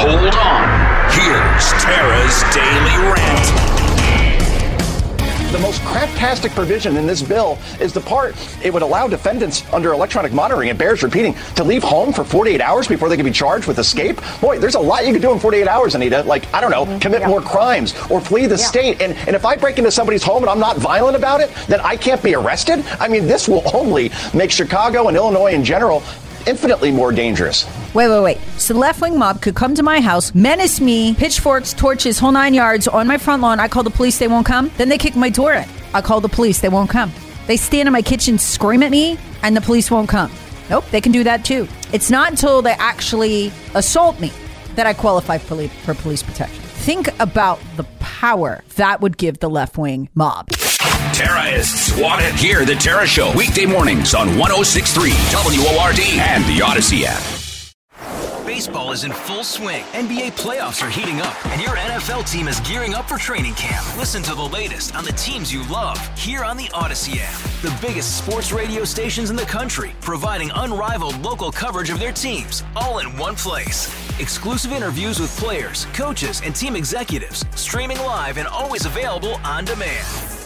Hold on. Here's Tara's Daily Rant. The most craptastic provision in this bill is the part it would allow defendants under electronic monitoring, it bears repeating, to leave home for 48 hours before they can be charged with escape. Boy, there's a lot you can do in 48 hours, Anita. Like, I don't know, Mm-hmm. commit more crimes or flee the state. And, and if I break into somebody's home and I'm not violent about it, then I can't be arrested? I mean, this will only make Chicago and Illinois in general infinitely more dangerous. Wait, wait, wait. So the left wing mob could come to my house, menace me, pitchforks, torches, whole nine yards on my front lawn. I call the police, they won't come. Then they kick my door in. I call the police, they won't come. They stand in my kitchen, scream at me, and the police won't come. Nope, they can do that too. It's not until they actually assault me that I qualify for, police protection. Think about the power that would give the left wing mob. Terrorists want it. Hear the Tara Show weekday mornings on 1063 WORD and the Odyssey app. Baseball is in full swing. NBA playoffs are heating up, and your NFL team is gearing up for training camp. Listen to the latest on the teams you love here on the Odyssey app. The biggest sports radio stations in the country, providing unrivaled local coverage of their teams, all in one place. Exclusive interviews with players, coaches, and team executives, streaming live and always available on demand.